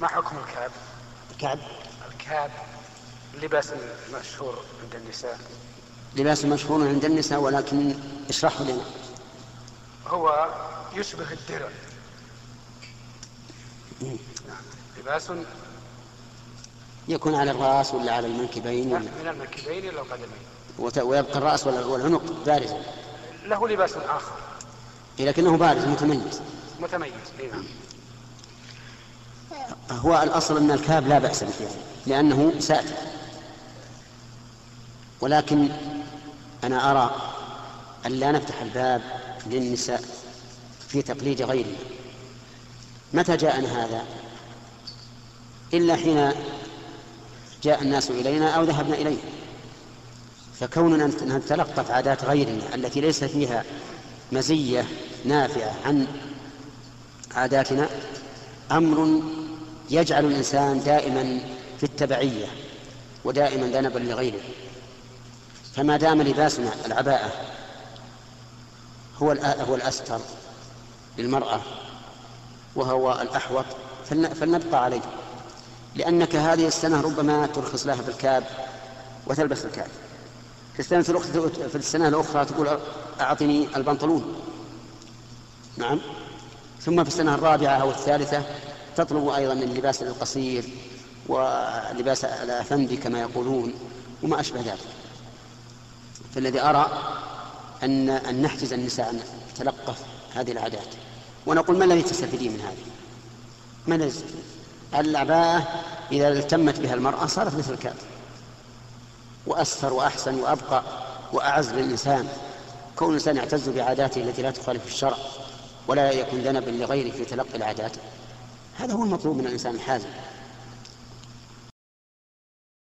ما حكم الكعب؟ الكعب؟ الكعب اللباس المشهور عند النساء. لباس مشهور عند النساء ولكن اشرحه لنا. هو يشبه الدرع. لباس يكون على الرأس ولا على المنكبين ولا؟ من المنكبين إلى القدمين. ويبقى الرأس والعنق بارزا له لباس آخر. لكنه بارز متميز. متميز اي نعم. هو الأصل أن الكاب لا بأس به لأنه ساتر ولكن أنا أرى أن لا نفتح الباب للنساء في تقليد غيرنا. متى جاءنا هذا؟ إلا حين جاء الناس إلينا أو ذهبنا إليه. فكوننا نتلقف عادات غيرنا التي ليس فيها مزية نافعة عن عاداتنا أمر يجعل الإنسان دائما في التبعية ودائما ذنبا لغيره. فما دام لباسنا العباءة هو هو الأستر للمرأة وهو الأحوط فلن- فلنبقى عليه. لأنك هذه السنة ربما ترخص لها بالكاب وتلبس الكاب في الأخرى في السنة الأخرى تقول أعطني البنطلون. نعم. ثم في السنة الرابعة أو الثالثة تطلب أيضا اللباس القصير ولباس الأفندي كما يقولون وما أشبه ذلك. فالذي أرى أن أن نحجز النساء أن تتلقف هذه العادات. ونقول ما الذي تستفيدين من هذه؟ ما الذي تستفيدين؟ العباءة إذا التمت بها المرأة صارت مثل الكاب وأستر وأحسن وأبقى وأعز للإنسان. كون الإنسان يعتز بعاداته التي لا تخالف الشرع ولا يكون ذنبا لغيره في تلقي العادات. هذا هو المطلوب من الإنسان الحازم.